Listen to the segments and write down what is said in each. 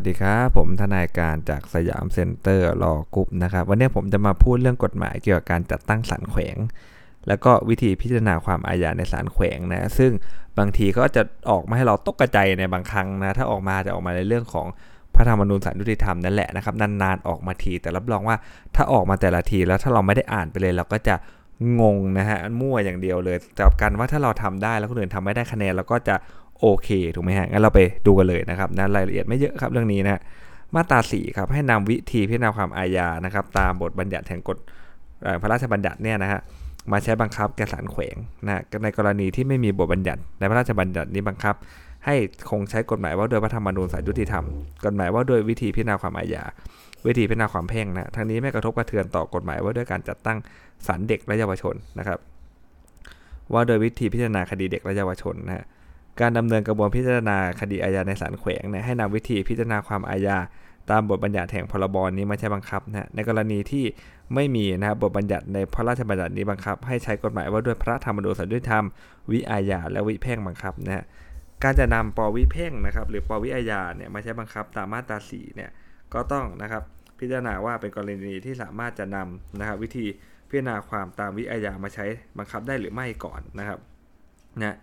สวัสดีครับ ผมทนายการจากสยามเซ็นเตอร์ลอว์กรุ๊ปนะครับ วันนี้ผมจะมาพูดเรื่องกฎหมายเกี่ยวกับการจัดตั้งศาลแขวง แล้วก็วิธีพิจารณาความอาญาในศาลแขวงนะ ซึ่งบางทีก็จะออกมาให้เราตกกระใจในบางครั้งนะ ถ้าออกมาจะออกมาในเรื่องของพระธรรมนูญศาลยุติธรรมนั่นแหละนะครับ นานๆออกมาที แต่รับรองว่าถ้าออกมาแต่ละทีแล้วถ้าเราไม่ได้อ่านไปเลยเราก็จะงงนะฮะมั่วอย่างเดียวเลยแต่การันตีว่าถ้าเราทำได้แล้วคนอื่นทำไม่ได้คะแนนเราก็จะ โอเคถูกไหมฮะงั้นเราไปดูกันเลยนะครับนะรายละเอียดไม่เยอะครับเรื่องนี้นะมาตราสีครับให้นำวิธีพิจารณาความอาญานะครับ ตามบทบัญญัติแห่งกฎพระราชบัญญัติเนี่ยนะฮะมาใช้บังคับแก่ศาลแขวงนะในกรณีที่ไม่มีบทบัญญัติ ในพระราชบัญญัตินี้บังคับ ให้คงใช้กฎหมายว่าโดยพระธรรมนูญสายยุติธรรมกฎหมายว่าโดยวิธีพิจารณาความอาญาวิธีพิจารณาความแพ่งนะทั้งนี้ไม่กระทบกระเทือนต่อกฎหมายว่าด้วยการจัดตั้งศาลเด็กและเยาวชนนะครับ ว่าโดยวิธีพิจารณาคดีเด็กและเยาวชนนะฮะ การดำเนินกระบวนพิจารณาคดีอาญาในศาลแขวงเนี่ยให้นำวิธีพิจารณาความอาญาตามบทบัญญัติแห่งพรบนี้มาใช้บังคับนะในกรณีที่ไม่มีนะบทบัญญัติในพระราชบัญญัตินี้บังคับ ให้ใช้กฎหมายว่าด้วยพระธรรมนูญสันติธรรม วิอาญาและวิเพ่งบังคับนะการจะนำปวิเพ่งนะครับหรือปวิอาญาเนี่ยมาใช้บังคับตามมาตราสีเนี่ยก็ต้องนะครับพิจารณาว่าเป็นกรณีที่สามารถจะนำนะครับวิธีพิจารณาความตามวิอาญามาใช้บังคับได้หรือไม่ก่อนนะครับนะ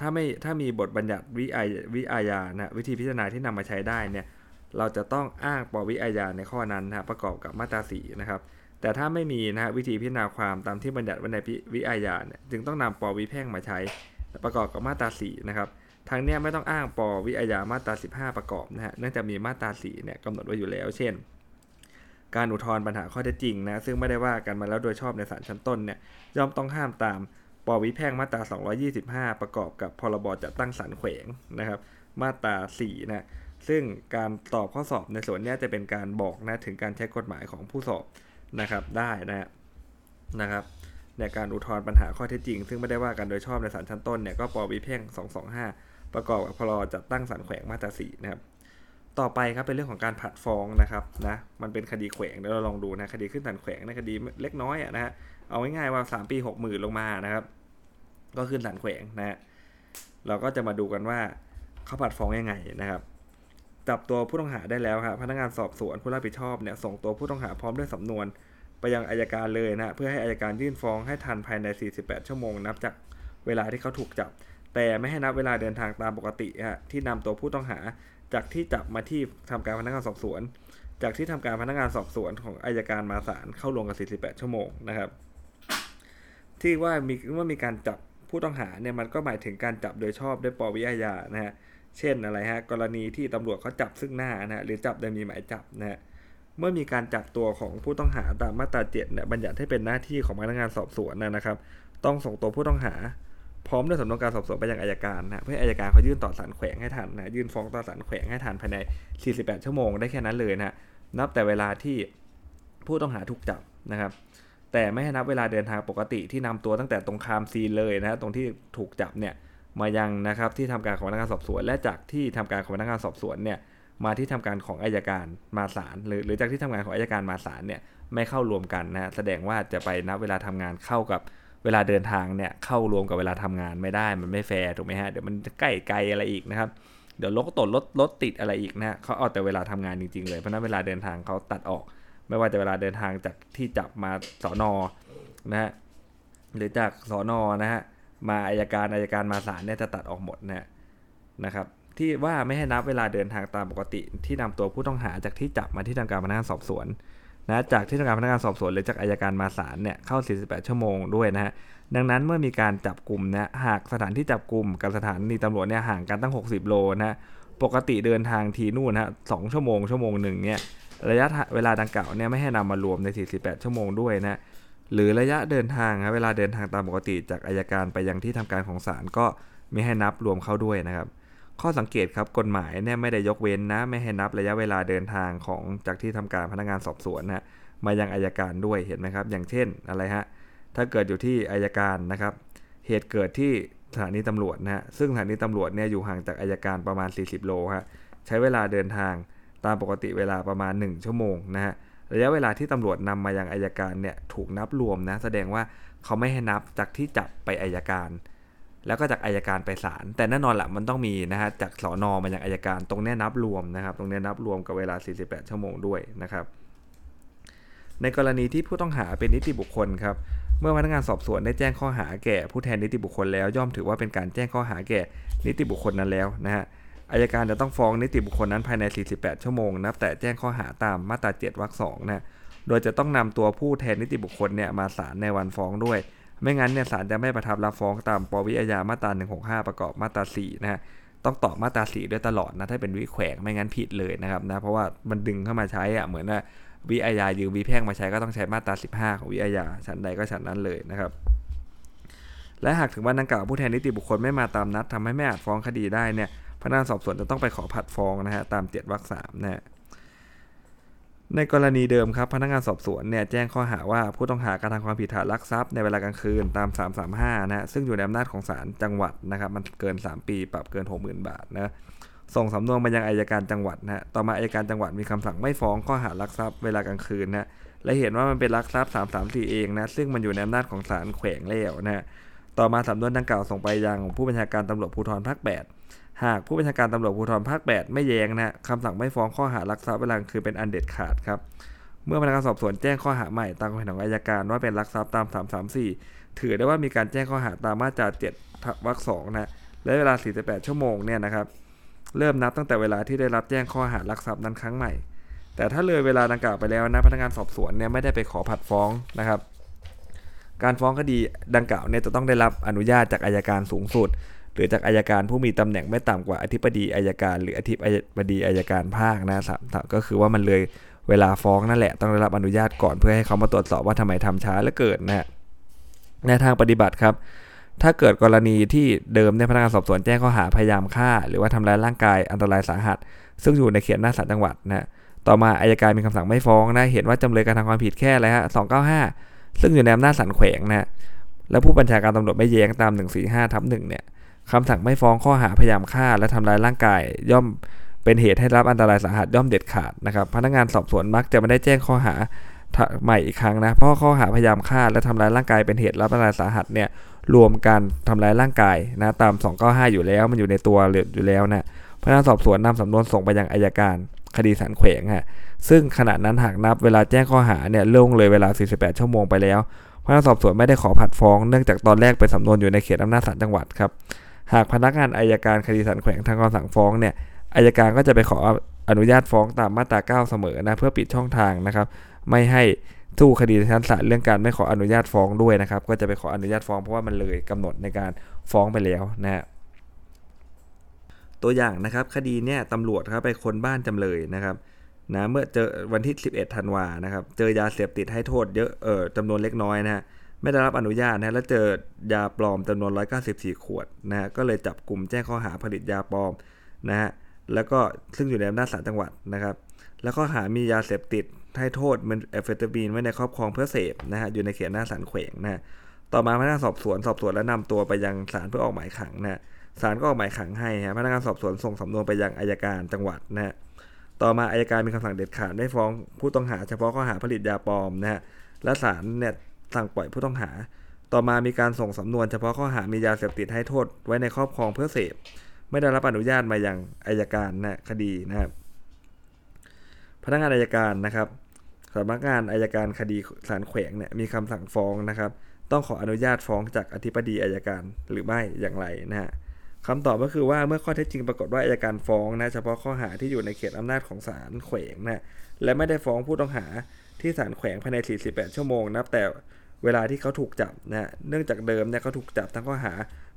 ถ้าไม่ถ้ามีบทบัญญัติวิอาวิอาญานะวิธีพิจารณาที่นำมาใช้ได้เนี่ยเราจะต้องอ้างปวิอาญาในข้อนั้นนะประกอบกับมาตราสีนะครับ แต่ถ้าไม่มีนะวิธีพิจารณาความตามที่บัญญัติไว้ในวิอาญาเนี่ยจึงต้องนำปวิแพ่งมาใช้ประกอบกับมาตราสีนะครับทางนี้ไม่ต้องอ้างปวิอาญามาตรา 15 ประกอบนะฮะเนื่องจากมีมาตราสีเนี่ยกำหนดไว้อยู่แล้ว เช่น การอุทธรณ์ปัญหาข้อเท็จจริงนะซึ่งไม่ได้ว่ากันมาแล้วโดยชอบในศาลชั้นต้นเนี่ยย่อมต้องห้ามตาม ปวิแพ่งมาตรา 225 ประกอบกับพรบจัดตั้งศาลแขวงนะครับ มาตรา4นะซึ่งการตอบข้อสอบในส่วนนี้จะเป็นการบอกนะถึงการใช้กฎหมายของผู้สอบนะครับได้นะนะครับในการอุทธรณ์ปัญหาข้อเท็จจริง ซึ่งไม่ได้ว่ากันโดยชอบในศาลชั้นต้นเนี่ยก็ปวิแพ่ง 225 ประกอบกับพรบจัดตั้งศาลแขวงมาตรา4นะครับต่อไปครับเป็นเรื่องของการผัดฟ้องนะครับนะมันเป็นคดีแขวงเดี๋ยวเราลองดูนะคดีขึ้นศาลแขวงในคดีเล็กน้อยอะนะฮะเอาง่ายๆว่า 3 ปี 6 0,000 ลงมานะครับ ก็ขึ้นศาลแขวงนะฮะเราก็จะมาดูกันว่าเขาผัดฟ้องยังไงนะครับจับตัวผู้ต้องหาได้แล้วครับพนักงานสอบสวนผู้รับผิดชอบเนี่ยส่งตัวผู้ต้องหาพร้อมด้วยสำนวนไปยังอายการเลยนะเพื่อให้อายการยื่นฟ้องให้ทันภายใน 48 ชั่วโมง นับจากเวลาที่เขาถูกจับ แต่ไม่ให้นับเวลาเดินทางตามปกติฮะที่นำตัวผู้ต้องหาจากที่จับมาที่ทำการพนักงานสอบสวน จากที่ทำการพนักงานสอบสวนของอายการมาศาลเข้ารวมกับ 48 ชั่วโมงนะครับ ที่ว่ามีว่ามีการจับ ผู้ต้องหาเนี่ยมันก็หมายถึงการจับโดยชอบด้วยปวิอาญานะฮะเช่นอะไรฮะกรณีที่ตำรวจเขาจับซึ่งหน้านะฮะหรือจับโดยมีหมายจับนะฮะเมื่อมีการจับตัวของผู้ต้องหาตามมาตราเจ็ดเนี่ยบัญญัติให้เป็นหน้าที่ของพนักงานสอบสวนนะครับ ต้องส่งตัวผู้ต้องหา พร้อมด้วยสำนวนการสอบสวนไปยังอายการนะเพื่ออายการเขายื่นต่อศาลแขวงให้ทันนะยื่นฟ้องต่อศาลแขวงให้ทันภายใน 48 ชั่วโมงได้แค่นั้นเลยนะนับแต่เวลาที่ผู้ต้องหาถูกจับนะครับ แต่ไม่ให้นับเวลาเดินทางปกติที่นำตัวตั้งแต่ตรงคามซีเลยนะตรงที่ถูกจับเนี่ยมายังนะครับที่ทำการของพนักงานสอบสวน และจากที่ทำการของพนักงานสอบสวนเนี่ยมาที่ทำการของอายการมาศาลหรือหรือจากที่ทำงานของอายการมาศาลเนี่ยไม่เข้ารวมกันนะแสดงว่าจะไปนับเวลาทำงานเข้ากับเวลาเดินทางเนี่ยเข้ารวมกับเวลาทำงานไม่ได้มันไม่แฟร์ถูกไหมฮะเดี๋ยวมันใกล้ไกลอะไรอีกนะครับเดี๋ยวรถตดรถรถติดอะไรอีกนะเขาเอาแต่เวลาทำงานจริงๆเลยเพราะนั้นเวลาเดินทางเขาตัดออก ไม่ว่าจะเวลาเดินทางจากที่จับมาสอนอนะฮะหรือจากสอนอนะฮะมาอายการอายการมาศาลเนี่ยจะตัดออกหมดนะนะครับ ที่ว่าไม่ให้นับเวลาเดินทางตามปกติที่นำตัวผู้ต้องหาจากที่จับมาที่ทำการพนักงานสอบสวนนะจากที่ทำการพนักงานสอบสวนหรือจากอายการมาศาลเนี่ยเข้า 48 ชั่วโมงด้วยนะฮะดังนั้นเมื่อมีการจับกลุ่มนะหากสถานที่จับกลุ่มกับสถานีตำรวจเนี่ยห่างกันตั้ง 60 โลนะปกติเดินทางทีนู่นนะสองชั่วโมงชั่วโมงหนึ่งเนี่ย ระยะเวลาดังกล่าวเนี่ยไม่ให้นำมารวมใน 48 ชั่วโมงด้วยนะหรือระยะเดินทางครับเวลาเดินทางตามปกติจากอายการไปยังที่ทำการของศาลก็ไม่ให้นับรวมเข้าด้วยนะครับ ข้อสังเกตครับกฎหมายเนี่ยไม่ได้ยกเว้นนะ ไม่ให้นับระยะเวลาเดินทางของจากที่ทำการพนักงานสอบสวนนะมายังอายการด้วยเห็นไหมครับ อย่างเช่นอะไรฮะถ้าเกิดอยู่ที่อายการนะครับ เหตุเกิดที่สถานีตำรวจนะฮะซึ่งสถานีตำรวจเนี่ยอยู่ห่างจากอายการประมาณ 40 โลฮะใช้เวลาเดินทาง ตามปกติเวลาประมาณ 1 ชั่วโมงนะฮะระยะเวลาที่ตำรวจนำมายังอายการเนี่ยถูกนับรวมนะแสดงว่าเขาไม่ให้นับจากที่จับไปอายการ แล้วก็จากอายการไปศาลแต่แน่นอนแหละมันต้องมีนะฮะจากสอนอมายังอายการ ตรงนี้นับรวมนะครับ ตรงนี้นับรวมกับเวลา 48 ชั่วโมงด้วยนะครับ ในกรณีที่ผู้ต้องหาเป็นนิติบุคคลครับเมื่อพนักงานสอบสวนได้แจ้งข้อหาแก่ผู้แทนนิติบุคคลแล้วย่อมถือว่าเป็นการแจ้งข้อหาแก่นิติบุคคลนั้นแล้วนะฮะ อายการจะต้องฟ้องนิติบุคคลนั้นภายใน 48 ชั่วโมงนับแต่แจ้งข้อหาตามมาตรา 7วรรค2นะโดยจะต้องนำตัวผู้แทนนิติบุคคลเนี่ยมาศาลในวันฟ้องด้วย ไม่งั้นเนี่ยศาลจะไม่ประทับรับฟ้องตามปวิอาญามาตรา 165 ประกอบมาตรา 4 นะฮะต้องตอบมาตรา 4 ด้วยตลอดนะถ้าเป็นวิแขวงไม่งั้นผิดเลยนะครับนะเพราะว่ามันดึงเข้ามาใช้อะเหมือนว่าวิอาญายืมวิแพ่งมาใช้ก็ต้องใช้มาตรา 15 ของวิอาญาชั้นใดก็ชั้นนั้นเลยนะครับและหากถึงวันดังกล่าวผู้แทนนิติบุคคลไม่มาตามนัดทำให้ไม่อาจฟ้องคดีได้เนี่ย นักงานสอบสวนจะต้องไปขอผัดฟ้องนะฮะตามเจ็ดวรรคสามนะฮะในกรณีเดิมครับพนักงานสอบสวนเนี่ยแจ้งข้อหาว่าผู้ต้องหากระทำความผิดฐานลักทรัพย์ในเวลากลางคืนตาม 335 นะฮะซึ่งอยู่ในอำนาจของศาลจังหวัดนะครับมันเกิน 3 ปีปรับเกิน 60,000 บาทนะส่งสำนวนมายังอายการจังหวัดนะฮะต่อมาอายการจังหวัดมีคำสั่งไม่ฟ้องข้อหาลักทรัพย์เวลากลางคืนนะและเห็นว่ามันเป็นลักทรัพย์ 334 เองนะซึ่งมันอยู่ในอำนาจของศาลแขวงแล้วนะฮะต่อมาสำนวนดังกล่าวส่งไปยังผู้บัญชาการตำรวจภูธรภาค 8 หากผู้บัญชาการตำรวจภูธรภาค 8 ไม่แย้งนะคำสั่งไม่ฟ้องข้อหารักทรัพย์เวลาคือเป็นอันเด็ดขาดครับ เมื่อพนักงานสอบสวนแจ้งข้อหาใหม่ตามความเห็นของอายการว่าเป็นรักทรัพย์ตาม 334 ถือได้ว่ามีการแจ้งข้อหาตามมาตรา7วรรค2นะและเวลา 48 ชั่วโมงเนี่ยนะครับ เริ่มนับตั้งแต่เวลาที่ได้รับแจ้งข้อหารักทรัพย์นั้นครั้งใหม่ แต่ถ้าเลยเวลาดังกล่าวไปแล้วนะพนักงานสอบสวนเนี่ยไม่ได้ไปขอผัดฟ้องนะครับ การฟ้องคดีดังกล่าวเนี่ยจะต้องได้รับอนุญาตจากอายการสูงสุด หรือจากอายการผู้มีตำแหน่งไม่ต่ำกว่าอธิบดีอายการ หรืออธิบดีอายการภาคนะสามก็คือว่ามันเลยเวลาฟ้องนั่นแหละต้องได้รับอนุญาตก่อนเพื่อให้เขามาตรวจสอบว่าทำไมทำช้าและเกิดนะในทางปฏิบัติครับ ถ้าเกิดกรณีที่เดิมเนี่ยพนักงานสอบสวนแจ้งข้อหาพยายามฆ่า หรือว่าทำร้ายร่างกายอันตรายสาหัส ซึ่งอยู่ในเขตหน้าศาลจังหวัดนะต่อมาอายการมีคำสั่งไม่ฟ้องนะเห็นว่าจำเลยการทำความผิดแค่อะไรฮะ295ซึ่งอยู่ในอำนาจศาลแขวงนะและผู้บัญชาการตำรวจไม่แย้งตาม145ทับ1เนี่ย คำสั่งไม่ฟ้องข้อหาพยายามฆ่า และทำร้ายร่างกาย ย่อมเป็นเหตุให้รับอันตรายสาหัสย่อมเด็ดขาดนะครับพนักงานสอบสวนมักจะไม่ได้แจ้งข้อหาใหม่อีกครั้งนะเพราะข้อหาพยายามฆ่า และทำร้ายร่างกายเป็นเหตุรับอันตรายสาหัสเนี่ยรวมกันทำร้ายร่างกายนะตาม 295 อยู่แล้วมันอยู่ในตัวอยู่แล้วนะพนักงานสอบสวนนำสำนวนส่งไปยังอายการ คดีสารแขวงฮะซึ่งขณะนั้นหากนับเวลาแจ้งข้อหาเนี่ยล่วงเลยเวลา 48 ชั่วโมงไปแล้วพนักงานสอบสวนไม่ได้ขอผัดฟ้องเนื่องจากตอนแรกเป็นสำนวนอยู่ในเขตอำนาจศาลจังหวัดครับ หากพนักงานอายการคดีสารแขวงทางคำสั่งฟ้องเนี่ยอายการก็จะไปขออนุญาตฟ้องตามมาตรา 9 เสมอนะเพื่อปิดช่องทางนะครับ ไม่ให้สู้คดีในชั้นศาลเรื่องการไม่ขออนุญาตฟ้องด้วยนะครับ ก็จะไปขออนุญาตฟ้องเพราะว่ามันเลยกำหนดในการฟ้องไปแล้วนะฮะตัวอย่างนะครับคดีเนี่ยตำรวจครับไปค้นบ้านจำเลยนะครับนะเมื่อเจอวันที่ 11 ธันวานะครับ เจอยาเสพติดให้โทษเยอะเออจำนวนเล็กน้อยนะฮะ ไม่ได้รับอนุญาตนะแล้วเจอยาปลอมจำนวน 194 ขวดนะฮะก็เลยจับกลุ่มแจ้งข้อหาผลิตยาปลอมนะฮะแล้วก็ซึ่งอยู่ในอำนาจศาลจังหวัดนะครับ แล้วก็หามียาเสพติดให้โทษมันเอฟเฟตามีนไว้ในครอบครองเพื่อเสพนะฮะอยู่ในเขตหน้าศาลแขวงนะฮะต่อมาพนักงานสอบสวนสอบสวนและนำตัวไปยังศาลเพื่อออกหมายขังนะศาลก็ออกหมายขังให้ฮะพนักงานสอบสวนส่งสำนวนไปยังอายการจังหวัดนะฮะต่อมาอายการมีคำสั่งเด็ดขาดไม่ฟ้องผู้ต้องหาเฉพาะข้อหาผลิตยาปลอมนะฮะและศาลเนี่ย สั่งปล่อยผู้ต้องหา ต่อมามีการส่งสำนวนเฉพาะข้อหามียาเสพติดให้โทษไว้ในครอบครองเพื่อเสพ ไม่ได้รับอนุญาตมาอยังอายการนะคดีนะครับ พนักงานอายการนะครับสำนักงานอายการคดีศาลแขวงเนี่ยมีคำสั่งฟ้องนะครับ ต้องขออนุญาตฟ้องจากอธิบดีอายการหรือไม่อย่างไรนะฮะคำตอบก็คือว่าเมื่อข้อเท็จจริงปรากฏว่าอายการฟ้องนะเฉพาะข้อหาที่อยู่ในเขตอำนาจของศาลแขวงนะและไม่ได้ฟ้องผู้ต้องหา ที่ศาลแขวงภายใน 48 ชั่วโมงนับแต่เวลาที่เขาถูกจับนะเนื่องจากเดิมเนี่ยเขาถูกจับทั้งข้อหา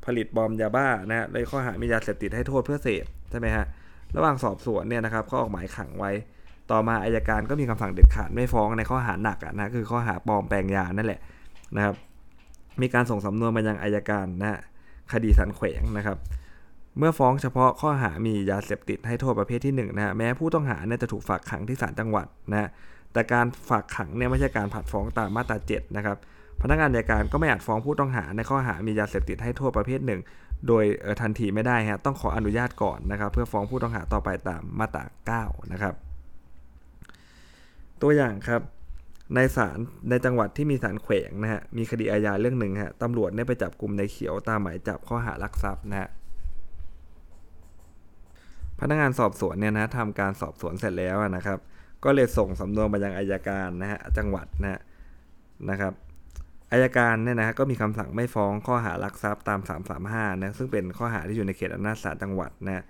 ผลิตบอมยาบ้านะเลยข้อหามียาเสพติดให้โทษเพื่อเสพใช่ไหมฮะระหว่างสอบสวนเนี่ยนะครับเขาออกหมายขังไว้ ต่อมาอายการก็มีคำสั่งเด็ดขาดไม่ฟ้องในข้อหาหนักนะคือข้อหาปลอมแปลงยานั่นแหละนะครับ มีการส่งสำนวนมายังอายการนะคดีสันแขวงนะครับ เมื่อฟ้องเฉพาะข้อหามียาเสพติดให้โทษประเภทที่1นะฮะแม้ผู้ต้องหาเนี่ยจะถูกฝากขังที่ศาลจังหวัดนะ แต่การฝากขังเนี่ยไม่ใช่การผัดฟ้องตามมาตรา7นะครับพนักงานอัยการก็ไม่อาจฟ้องผู้ต้องหาในข้อหามียาเสพติดให้โทษประเภทหนึ่ง โดยทันทีไม่ได้ฮะต้องขออนุญาตก่อนนะครับเพื่อฟ้องผู้ต้องหาต่อไปตามมาตรา9นะครับตัวอย่างครับในศาลในจังหวัดที่มีศาลแขวงนะฮะมีคดีอาญาเรื่องหนึ่งฮะตำรวจได้ไปจับกลุ่มในเขียวตามหมายจับข้อหารักทรัพย์นะฮะพนักงานสอบสวนเนี่ยนะทำการสอบสวนเสร็จแล้วนะครับ ก็เลยส่งสำนวนไปยังอายการนะฮะจังหวัดนะฮะนะครับอายการเนี่ยนะก็มีคำสั่งไม่ฟ้องข้อหารักทรัพย์ตาม 335นะซึ่งเป็นข้อหาที่อยู่ในเขตอำนาจศาลจังหวัดนะ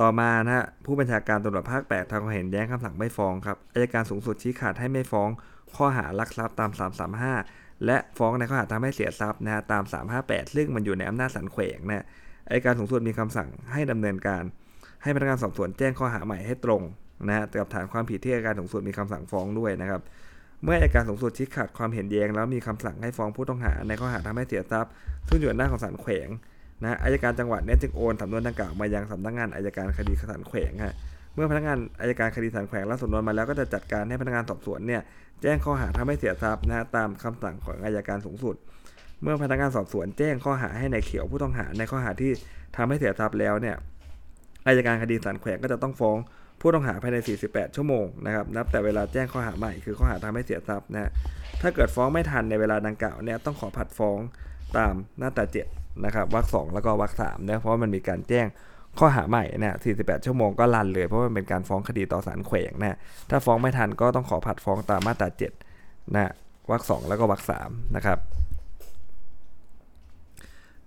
ต่อมานะฮะผู้บัญชาการตำรวจภาค 8ทางความเห็นแย้งคำสั่งไม่ฟ้องครับอายการสูงสุดชี้ขาดให้ไม่ฟ้อง ข้อหารักทรัพย์ตาม 335 และฟ้องในข้อหาทำให้เสียทรัพย์นะตาม 358 ซึ่งมันอยู่ในอำนาจศาลแขวงนะอายการสูงสุดมีคำสั่งให้ดำเนินการ ให้พนักงานสอบสวนแจ้งข้อหาใหม่ให้ตรง นะฮะกับฐานความผิดที่อายการสูงสุดมีคำสั่งฟ้องด้วยนะครับ เมื่ออายการสูงสุดชี้ขาดความเห็นแย้งแล้วมีคำสั่งให้ฟ้องผู้ต้องหาในข้อหาทำให้เสียทรัพย์ ซึ่งอยู่ในหน้าของศาลแขวงนะอายการจังหวัดเนี่ยจึงโอนสำนวนดังกล่าวมายังสำนักงานอายการคดีศาลแขวงฮะเมื่อพนักงานอายการคดีศาลแขวงรับสำนวนมาแล้วก็จะจัดการให้พนักงานสอบสวนเนี่ยแจ้งข้อหาทำให้เสียทรัพย์นะตามคำสั่งของอายการสูงสุด เมื่อพนักงานสอบสวนแจ้งข้อหาให้ในายเขียวผู้ต้องหาในข้อหาที่ทำให้เสียทรัพย์แล้วเนี่ยอายการคดีศาลแขวงก็จะต้องฟ้อง ผู้ต้องหาภายใน 48 ชั่วโมงนะครับนับแต่เวลาแจ้งข้อหาใหม่คือข้อหาทำให้เสียทรัพย์นะถ้าเกิดฟ้องไม่ทันในเวลาดังกล่าวเนี่ยต้องขอผัดฟ้องตามหน้าตาเจ็ดนะครับวรรคสองแล้วก็วรรคสามนะเพราะมันมีการแจ้งข้อหาใหม่นะ48 ชั่วโมงก็ลันเลย เพราะมันเป็นการฟ้องคดีต่อศาลแขวงนะถ้าฟ้องไม่ทันก็ต้องขอผัดฟ้องตามมาตรา7นะวรรคสองแล้วก็วรรคสามนะครับ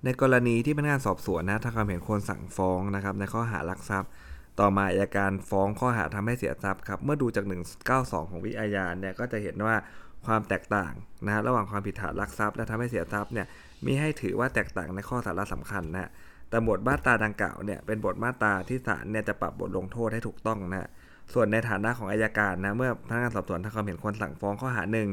ในกรณีที่พนักงานสอบสวนนะถ้าความเห็นควรสั่งฟ้องนะครับในข้อหารักทรัพย์ ต่อมาอายการฟ้องข้อหาทำให้เสียทรัพย์ครับ เมื่อดูจาก 192 ของวิอาญาเนี่ยก็จะเห็นว่าความแตกต่างนะระหว่างความผิดฐานลักทรัพย์และทำให้เสียทรัพย์เนี่ยมีให้ถือว่าแตกต่างในข้อสาระสำคัญนะแต่บทมาตราดังกล่าวเนี่ยเป็นบทมาตราที่ศาลเนี่ยจะปรับบทลงโทษให้ถูกต้องนะส่วนในฐานะของอายการนะเมื่อพนักงานสอบสวนทางความเห็นควรสั่งฟ้องข้อหาหนึ่ง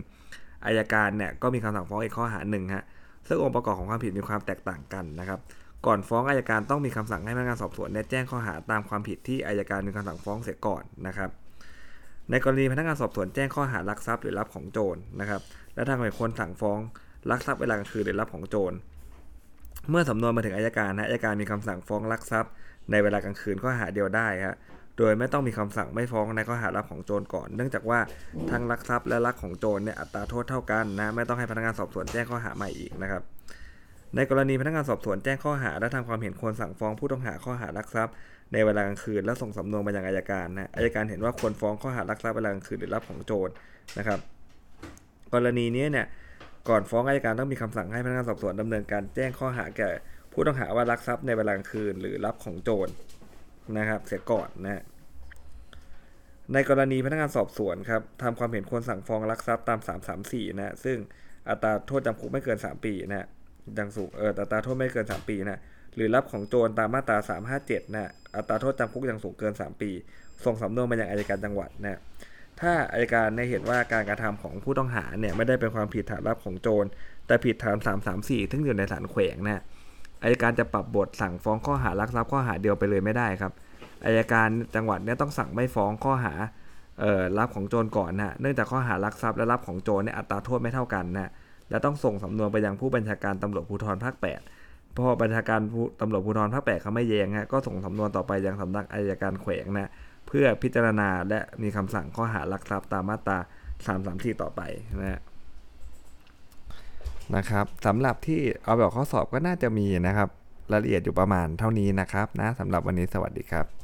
อายการเนี่ยก็มีคำสั่งฟ้องอีกข้อหาหนึ่งฮะซึ่งองค์ประกอบของความผิดมีความแตกต่างกันนะครับ ก่อนฟ้องอายการต้องมีคำสั่งให้พนักงานสอบสวนเนี่ยแจ้งข้อหาตามความผิดที่อายการมีคำสั่งฟ้องเสียก่อนนะครับ ในกรณีพนักงานสอบสวนแจ้งข้อหารักทรัพย์หรือรับของโจรนะครับ และทางฝ่ายคนสั่งฟ้องลักทรัพย์เวลากลางคืนหรือรับของโจร เมื่อสำนวนมาถึงอายการนะอายการมีคำสั่งฟ้องลักทรัพย์ ในเวลากลางคืนข้อหาเดียวได้ฮะโดยไม่ต้องมีคำสั่งไม่ฟ้องในข้อหารับของโจรก่อน เนื่องจากว่าทั้งลักทรัพย์และลักของโจรเนี่ยอัตราโทษเท่ากันนะไม่ต้องให้พนักงานสอบสวนแจ้งข้อหาใหม่อีกนะครับ ในกรณีพนักงานสอบสวนแจ้งข้อหาและทำความเห็นควรสั่งฟ้องผู้ต้องหาข้อหารักทรัพย์ ในเวลากลางคืนและส่งสำนวนมายังอายการนะอายการเห็นว่าควรฟ้องข้อหารักทรัพย์เวลากลางคืนหรือรับของโจรนะครับ กรณีนี้เนี่ยก่อนฟ้องอายการต้องมีคำสั่งให้พนักงานสอบสวนดำเนินการแจ้งข้อหาแก่ ผู้ต้องหาว่ารักทรัพย์ในเวลากลางคืนหรือรับของโจรนะครับ เสียก่อนนะในกรณีพนักงานสอบสวนครับทำความเห็นควรสั่งฟ้องลักทรัพย์ตาม 334 นะซึ่งอัตราโทษจำคุกไม่เกิน 3 ปีนะ ดังสูงเอออัตราโทษไม่เกิน 3 ปีนะหรือรับของโจรตามมาตรา 357นะอัตราโทษจำคุกอยังสูงเกิน 3 ปี ส่งสำนวนมายังอายการจังหวัดนะถ้าอายการได้เห็นว่าการกระทำของผู้ต้องหาเนี่ยไม่ได้เป็นความผิดฐานรับของโจร แต่ผิดฐาน 334ซึ่งอยู่ในศาลแขวงนะอายการจะปรับบทสั่งฟ้องข้อหารักทรัพย์ข้อหาเดียวไปเลยไม่ได้ครับอายการจังหวัดเนี่ยต้องสั่งไม่ฟ้องข้อหาเออรับของโจรก่อนนะเนื่องจากข้อหารักทรัพย์และรับของโจรเนี่ยอัตราโทษไม่เท่ากันนะ และต้องส่งสำนวนไปยังผู้บัญชาการตำรวจภูธรภาค 8 พอบัญชาการตำรวจภูธรภาค 8เขาไม่แย้งฮะก็ส่งสำนวนต่อไปยังสำนักอายการแขวงนะเพื่อพิจารณาและมีคำสั่งข้อหารักทรัพย์ตามมาตรา 334 ต่อไปนะฮะนะครับสำหรับที่เอาแบบข้อสอบก็น่าจะมีนะครับ รายละเอียดอยู่ประมาณเท่านี้นะครับนะสำหรับวันนี้สวัสดีครับ